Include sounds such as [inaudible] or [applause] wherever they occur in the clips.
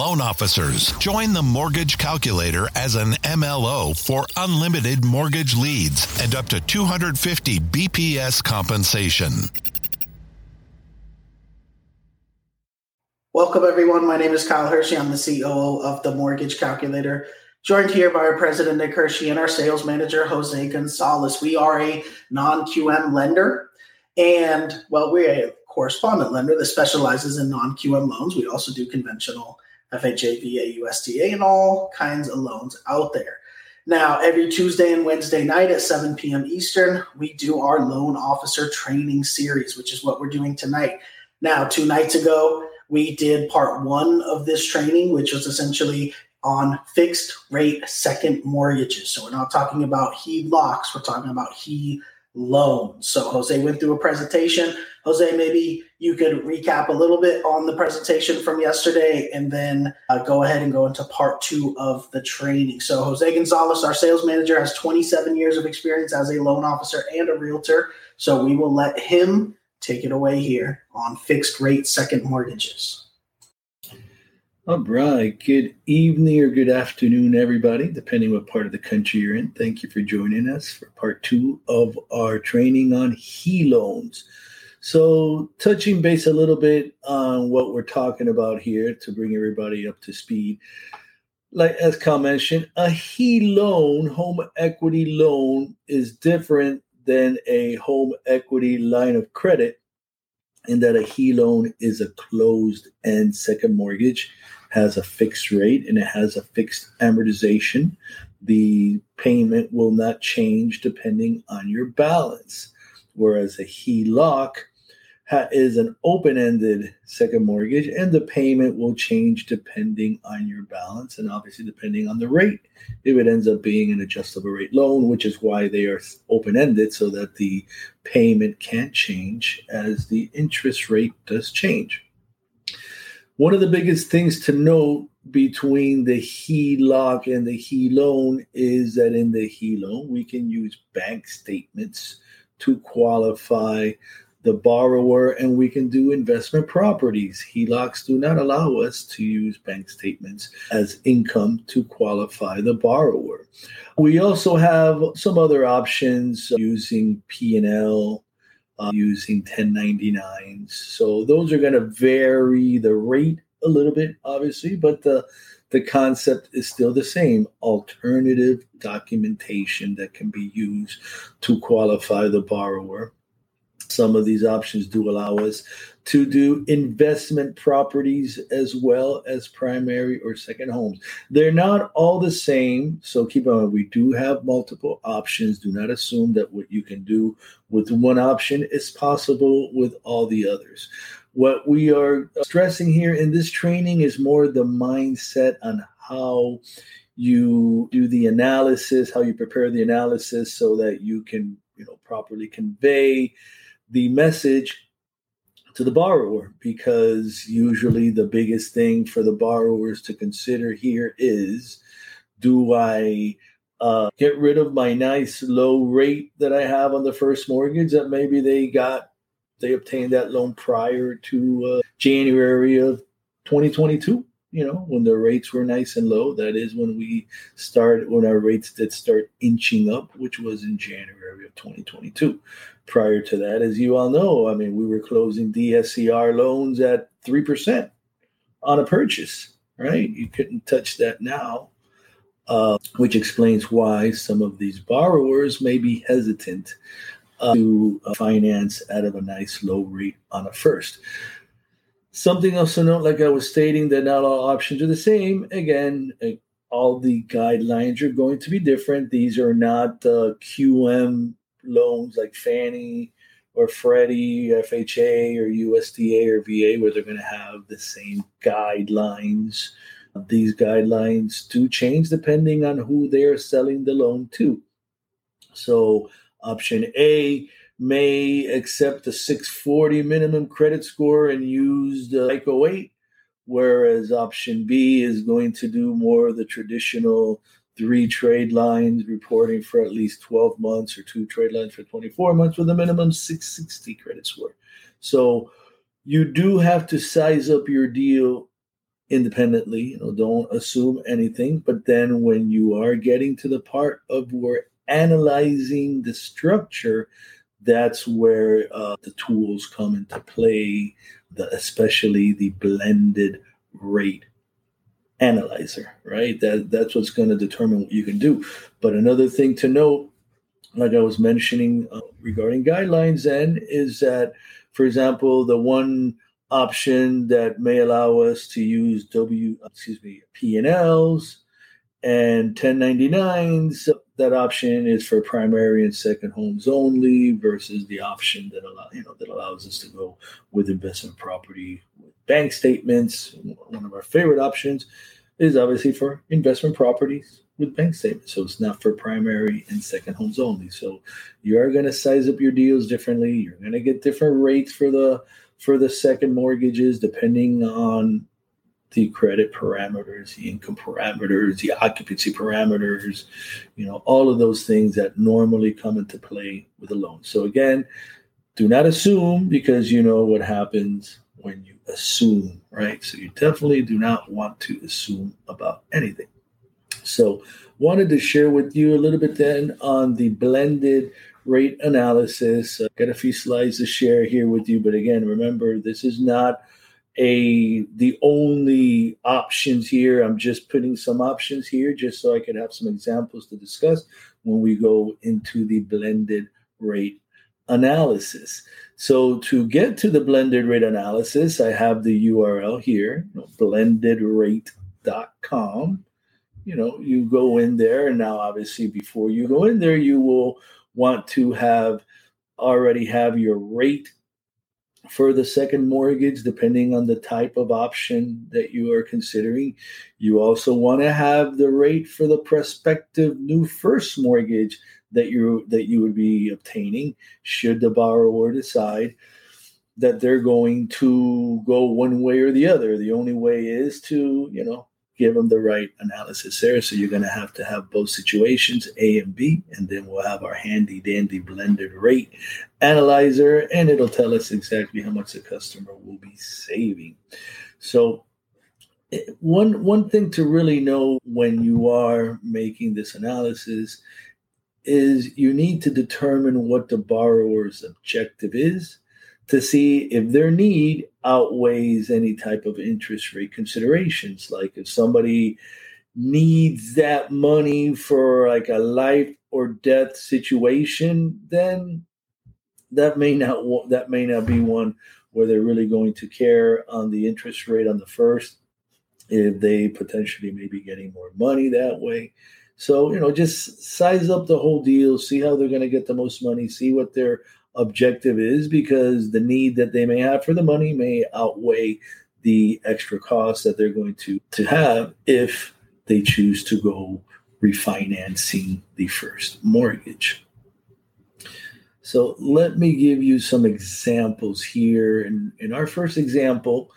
loan officers. Join the Mortgage Calculator as an MLO for unlimited mortgage leads and up to 250 BPS compensation. Welcome, everyone. My name is Kyle Hershey. I'm the CEO of the Mortgage Calculator. Joined here by our president, Nick Hershey, and our sales manager, Jose Gonzalez. We are a non QM lender. And, well, we're a correspondent lender that specializes in non QM loans. We also do conventional FHA, VA, USDA, and all kinds of loans out there. Now, every Tuesday and Wednesday night at 7 p.m. Eastern, we do our loan officer training series, which is what we're doing tonight. Now, two nights ago, we did part one of this training, which was essentially on fixed rate second mortgages. So we're not talking about HELOCs, we're talking about HE loans. So Jose went through a presentation. Jose, maybe you could recap a little bit on the presentation from yesterday and then uh, go ahead and go into part two of the training. So Jose Gonzalez, our sales manager, has 27 years of experience as a loan officer and a realtor. So we will let him take it away here on fixed rate second mortgages. All right. Good evening or good afternoon, everybody, depending what part of the country you're in. Thank you for joining us for part two of our training on HE loans. So, touching base a little bit on what we're talking about here to bring everybody up to speed. Like as Kyle mentioned, a HE loan, home equity loan, is different than a home equity line of credit in that a HE loan is a closed end second mortgage has a fixed rate and it has a fixed amortization. The payment will not change depending on your balance. Whereas a HELOC is an open ended second mortgage, and the payment will change depending on your balance and obviously depending on the rate. If it ends up being an adjustable rate loan, which is why they are open ended, so that the payment can't change as the interest rate does change. One of the biggest things to note between the HELOC and the HE loan is that in the HE loan, we can use bank statements to qualify the borrower and we can do investment properties. HELOCs do not allow us to use bank statements as income to qualify the borrower. We also have some other options using P&L uh, using 1099s. So those are going to vary the rate a little bit, obviously, but the the concept is still the same alternative documentation that can be used to qualify the borrower some of these options do allow us to do investment properties as well as primary or second homes. They're not all the same. So keep in mind, we do have multiple options. Do not assume that what you can do with one option is possible with all the others. What we are stressing here in this training is more the mindset on how you do the analysis, how you prepare the analysis so that you can, you know, properly convey the message to the borrower because usually the biggest thing for the borrowers to consider here is do I uh, get rid of my nice low rate that I have on the first mortgage that maybe they got, they obtained that loan prior to uh, January of 2022? You know, when the rates were nice and low, that is when we started, when our rates did start inching up, which was in January of 2022. Prior to that, as you all know, I mean, we were closing DSCR loans at 3% on a purchase, right? You couldn't touch that now, uh, which explains why some of these borrowers may be hesitant uh, to uh, finance out of a nice low rate on a first. Something else to note, like I was stating, that not all options are the same. Again, all the guidelines are going to be different. These are not uh, QM loans like Fannie or Freddie, FHA or USDA or VA, where they're going to have the same guidelines. These guidelines do change depending on who they are selling the loan to. So, option A may accept a 640 minimum credit score and use the FICO 8, whereas option B is going to do more of the traditional three trade lines reporting for at least 12 months or two trade lines for 24 months with a minimum 660 credit score. So you do have to size up your deal independently. You know, don't assume anything. But then when you are getting to the part of where analyzing the structure, that's where uh, the tools come into play, the, especially the blended rate analyzer, right? That that's what's going to determine what you can do. But another thing to note, like I was mentioning uh, regarding guidelines, then is that, for example, the one option that may allow us to use W, excuse me, P and Ls and 1099s. That option is for primary and second homes only, versus the option that allow you know that allows us to go with investment property with bank statements. One of our favorite options is obviously for investment properties with bank statements. So it's not for primary and second homes only. So you are going to size up your deals differently. You're going to get different rates for the for the second mortgages depending on the credit parameters, the income parameters, the occupancy parameters, you know, all of those things that normally come into play with a loan. So again, do not assume because you know what happens when you assume, right? So you definitely do not want to assume about anything. So wanted to share with you a little bit then on the blended rate analysis. Uh, got a few slides to share here with you, but again, remember this is not a the only options here. I'm just putting some options here just so I can have some examples to discuss when we go into the blended rate analysis. So to get to the blended rate analysis, I have the URL here, blendedrate.com. You know, you go in there, and now obviously before you go in there, you will want to have already have your rate for the second mortgage, depending on the type of option that you are considering. You also want to have the rate for the prospective new first mortgage that you that you would be obtaining should the borrower decide that they're going to go one way or the other. The only way is to, you know, give them the right analysis there. So you're going to have to have both situations, A and B, and then we'll have our handy dandy blended rate analyzer, and it'll tell us exactly how much the customer will be saving. So eh, one one thing to really know when you are making this analysis is you need to determine what the borrower's objective is to see if their need outweighs any type of interest rate considerations. Like if somebody needs that money for like a life or death situation, then that may not that may not be one where they're really going to care on the interest rate on the first if they potentially may be getting more money that way so you know just size up the whole deal see how they're going to get the most money see what their objective is because the need that they may have for the money may outweigh the extra costs that they're going to, to have if they choose to go refinancing the first mortgage. So let me give you some examples here. In, in our first example,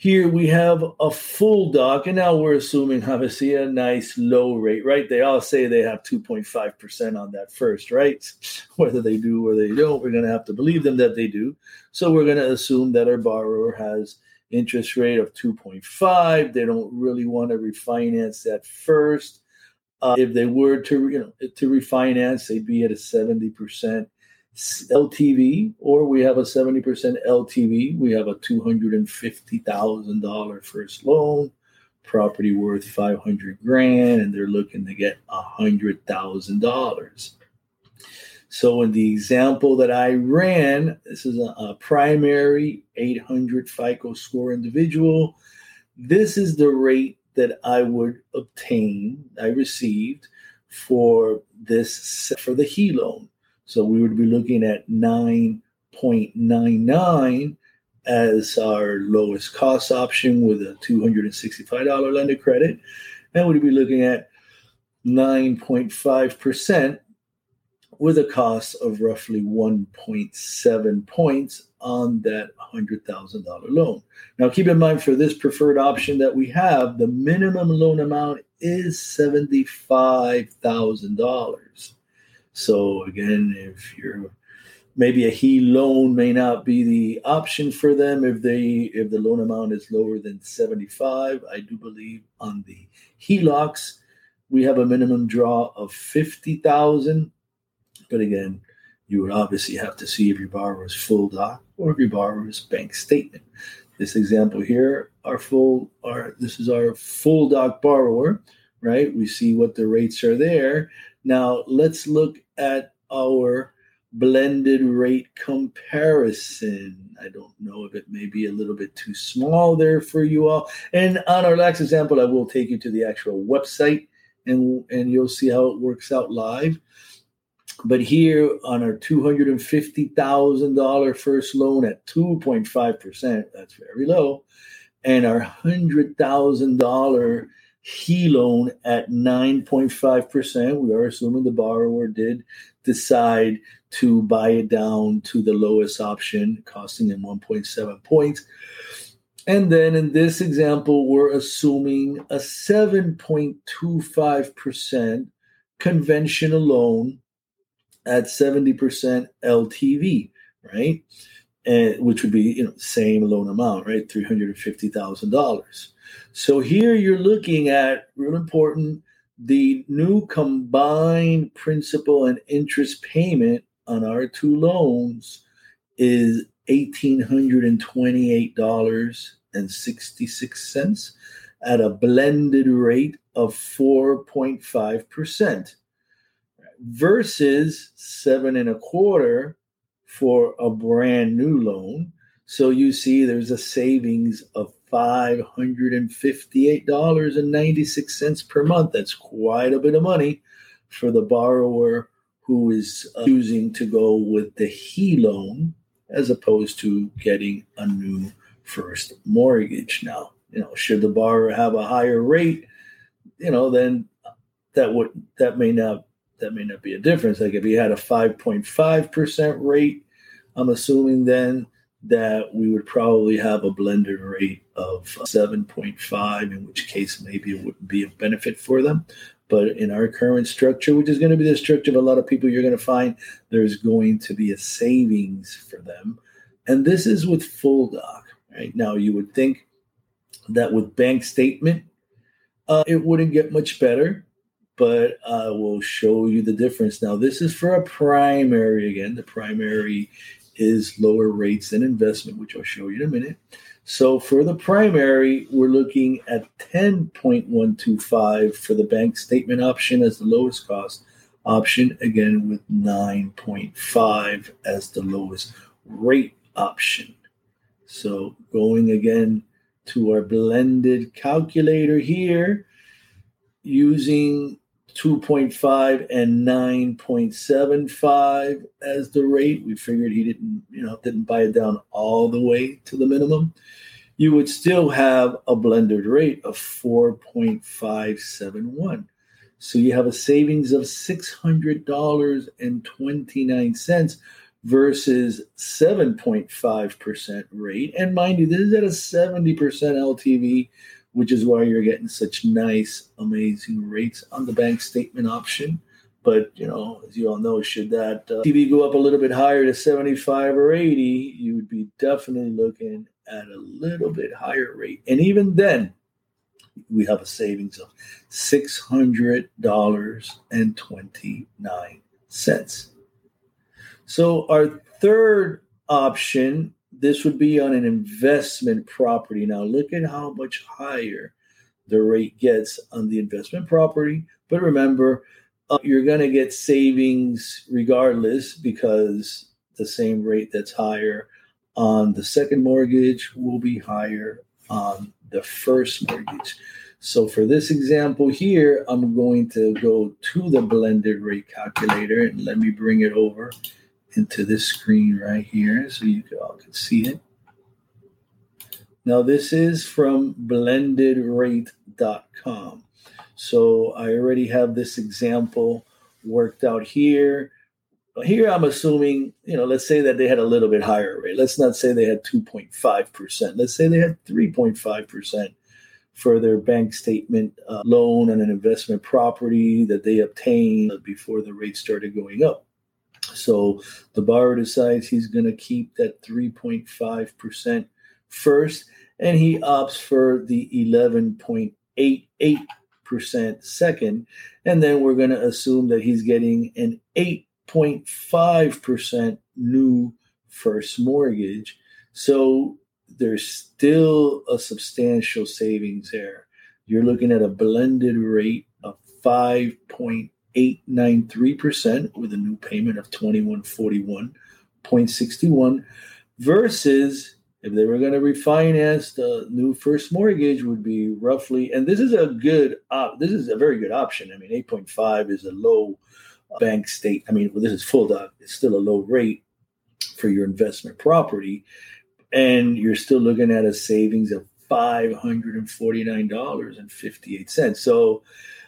here we have a full doc, and now we're assuming obviously a nice low rate, right? They all say they have 2.5% on that first, right? [laughs] Whether they do or they don't, we're going to have to believe them that they do. So we're going to assume that our borrower has interest rate of 2.5. They don't really want to refinance that first. Uh, if they were to, you know, to refinance, they'd be at a 70% LTV, or we have a 70% LTV. We have a $250,000 first loan, property worth 500 grand, and they're looking to get $100,000. So, in the example that I ran, this is a, a primary 800 FICO score individual. This is the rate that I would obtain, I received for this for the HE loan. So we would be looking at 9.99 as our lowest cost option with a $265 lender credit. And we'd be looking at 9.5% with a cost of roughly 1.7 points on that $100,000 loan. Now, keep in mind for this preferred option that we have, the minimum loan amount is $75,000. So again, if you're maybe a he loan may not be the option for them. If they if the loan amount is lower than 75 i do believe on the helocs we have a minimum draw of 50000 but again you would obviously have to see if your borrower is full doc or if your borrower's bank statement. This example here our full our this is our full doc borrower right? We see what the rates are there now let's look at our blended rate comparison. I don't know if it may be a little bit too small there for you all. And on our last example, I will take you to the actual website and, and you'll see how it works out live. But here on our $250,000 first loan at 2.5%, that's very low, and our $100,000 he loan at 9.5%, we are assuming the borrower did decide to buy it down to the lowest option, costing them 1.7 points. And then in this example, we're assuming a 7.25% conventional loan at 70% LTV, right? And which would be, you know, same loan amount, right? $350,000. So here you're looking at real important the new combined principal and interest payment on our two loans is $1,828.66 at a blended rate of 4.5% versus seven and a quarter for a brand new loan. So you see there's a savings of $558.96 per month. That's quite a bit of money for the borrower who is choosing to go with the he loan as opposed to getting a new first mortgage now you know should the borrower have a higher rate you know then that would that may not that may not be a difference like if he had a 5.5% rate i'm assuming then that we would probably have a blended rate of 7.5 in which case maybe it wouldn't be a benefit for them but in our current structure, which is going to be the structure of a lot of people, you're going to find there's going to be a savings for them. And this is with full doc, right? Now, you would think that with bank statement, uh, it wouldn't get much better, but I will show you the difference. Now, this is for a primary again. The primary is lower rates than investment, which I'll show you in a minute. So for the primary, we're looking at 10.125 for the bank statement option as the lowest cost option, again with 9.5 as the lowest rate option. So going again to our blended calculator here, using 2.5 and 9.75 as the rate. We figured he didn't, you know, didn't buy it down all the way to the minimum. You would still have a blended rate of 4.571. So you have a savings of $600.29 versus 7.5% rate. And mind you, this is at a 70% LTV which is why you're getting such nice, amazing rates on the bank statement option. But you know, as you all know, should that uh, TV go up a little bit higher to 75 or 80, you would be definitely looking at a little bit higher rate. And even then, we have a savings of six hundred dollars and twenty nine cents. So our third option this would be on an investment property. Now, look at how much higher the rate gets on the investment property. But remember, uh, you're going to get savings regardless because the same rate that's higher on the second mortgage will be higher on the first mortgage. So for this example here, I'm going to go to the blended rate calculator and let me bring it over into this screen right here so you all can see it. Now, this is from blendedrate.com. So I already have this example worked out here. Here, I'm assuming, you know, let's say that they had a little bit higher rate. Let's not say they had 2.5%. Let's say they had 3.5% for their bank statement uh, loan on an investment property that they obtained before the rate started going up. So the borrower decides he's going to keep that 3.5% first, and he opts for the 11.88% second. And then we're going to assume that he's getting an 8.5% new first mortgage. So there's still a substantial savings there. You're looking at a blended rate of 5.893% with a new payment of 2141.61 versus if they were going to refinance the new first mortgage would be roughly and this is a good op, this is a very good option. I mean 8.5 is a low uh, bank state i mean well, this is full doc it's still a low rate for your investment property and you're still looking at a savings of $549.58 so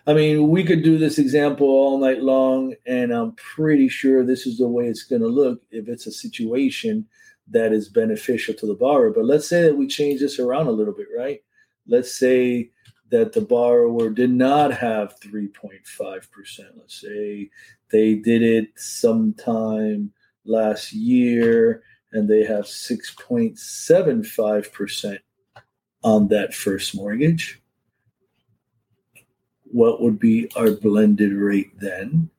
i mean we could do this example all night long and i'm pretty sure this is the way it's going to look if it's a situation that is beneficial to the borrower. But let's say that we change this around a little bit, right? Let's say that the borrower did not have 3.5%. Let's say they did it sometime last year and they have 6.75% on that first mortgage. What would be our blended rate then?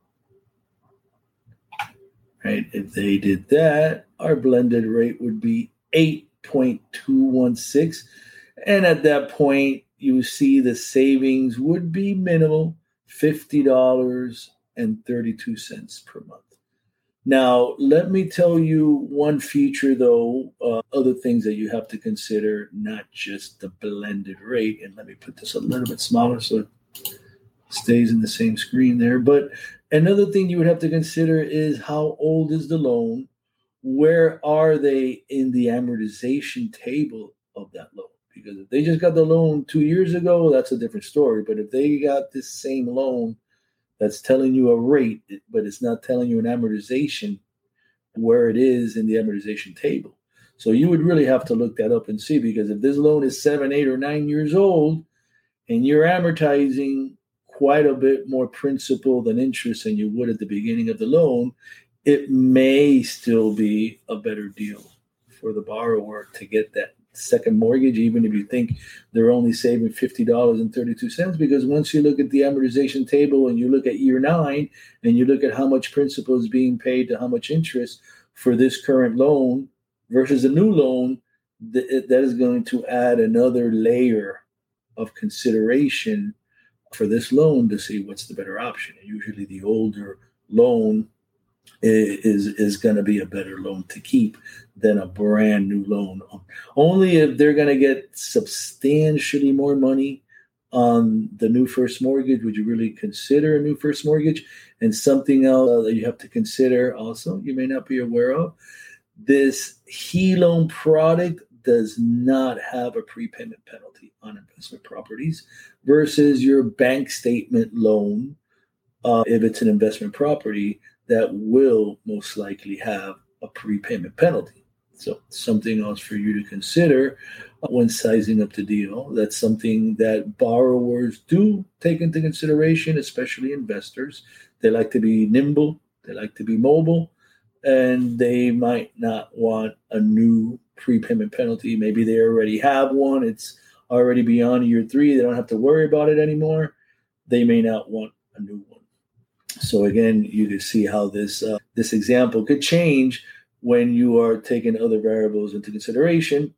Right? If they did that, our blended rate would be 8.216. And at that point, you see the savings would be minimal $50.32 per month. Now, let me tell you one feature, though, uh, other things that you have to consider, not just the blended rate. And let me put this a little bit smaller so stays in the same screen there. But another thing you would have to consider is how old is the loan where are they in the amortization table of that loan? Because if they just got the loan two years ago, that's a different story. But if they got this same loan that's telling you a rate, but it's not telling you an amortization, where it is in the amortization table. So you would really have to look that up and see because if this loan is seven, eight, or nine years old, and you're amortizing quite a bit more principal than interest than you would at the beginning of the loan, it may still be a better deal for the borrower to get that second mortgage, even if you think they're only saving $50.32. Because once you look at the amortization table and you look at year nine and you look at how much principal is being paid to how much interest for this current loan versus a new loan, that is going to add another layer of consideration for this loan to see what's the better option. usually the older loan is is going to be a better loan to keep than a brand new loan. Only if they're going to get substantially more money on the new first mortgage would you really consider a new first mortgage. And something else that you have to consider also, you may not be aware of, this HELOAN product does not have a prepayment penalty on investment properties versus your bank statement loan. Uh, if it's an investment property, that will most likely have a prepayment penalty. So, something else for you to consider when sizing up the deal. That's something that borrowers do take into consideration, especially investors. They like to be nimble, they like to be mobile, and they might not want a new prepayment penalty. Maybe they already have one, it's already beyond year three, they don't have to worry about it anymore. They may not want a new one. So again, you can see how this uh, this example could change when you are taking other variables into consideration,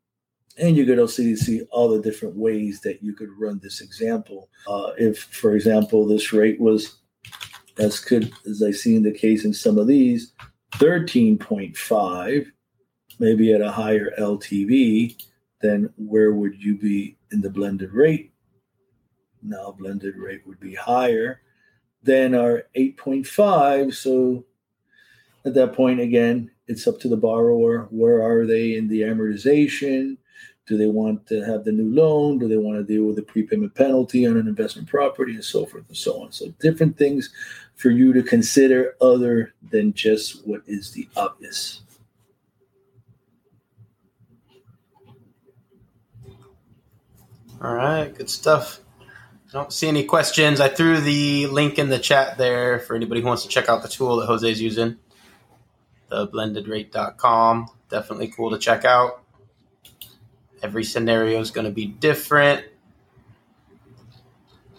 and you could also see all the different ways that you could run this example. Uh, if, for example, this rate was as could as I see in the case in some of these, thirteen point five, maybe at a higher LTV, then where would you be in the blended rate? Now blended rate would be higher than our 8.5. So at that point, again, it's up to the borrower. Where are they in the amortization? Do they want to have the new loan? Do they want to deal with a prepayment penalty on an investment property and so forth and so on? So, different things for you to consider other than just what is the obvious. All right, good stuff. I don't see any questions. I threw the link in the chat there for anybody who wants to check out the tool that Jose's using. the theblendedrate.com. Definitely cool to check out. Every scenario is going to be different.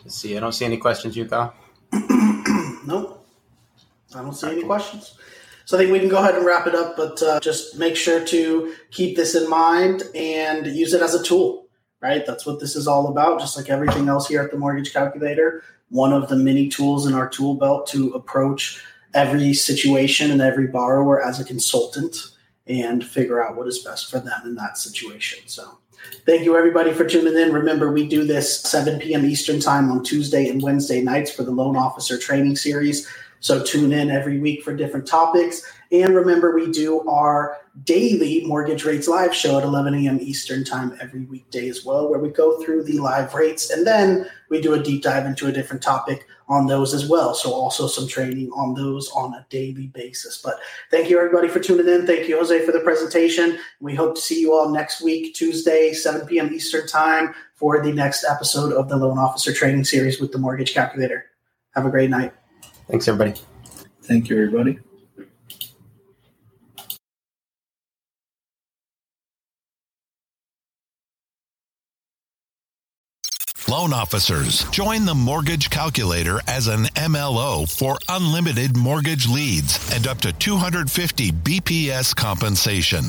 Let's see. I don't see any questions, Yuka. [clears throat] nope. I don't see any questions. So I think we can go ahead and wrap it up, but uh, just make sure to keep this in mind and use it as a tool, right? That's what this is all about, just like everything else here at the Mortgage Calculator. One of the many tools in our tool belt to approach every situation and every borrower as a consultant and figure out what is best for them in that situation. So thank you everybody for tuning in. Remember, we do this 7 p.m. Eastern time on Tuesday and Wednesday nights for the loan officer training series. So tune in every week for different topics. And remember, we do our daily mortgage rates live show at 11 a.m. Eastern time every weekday as well, where we go through the live rates and then we do a deep dive into a different topic on those as well. So also some training on those on a daily basis. But thank you everybody for tuning in. Thank you, Jose, for the presentation. We hope to see you all next week, Tuesday, 7 p.m. Eastern time for the next episode of the Loan Officer Training Series with the Mortgage Calculator. Have a great night. Thanks, everybody. Thank you, everybody. Loan officers, join the Mortgage Calculator as an MLO for unlimited mortgage leads and up to 250 BPS compensation.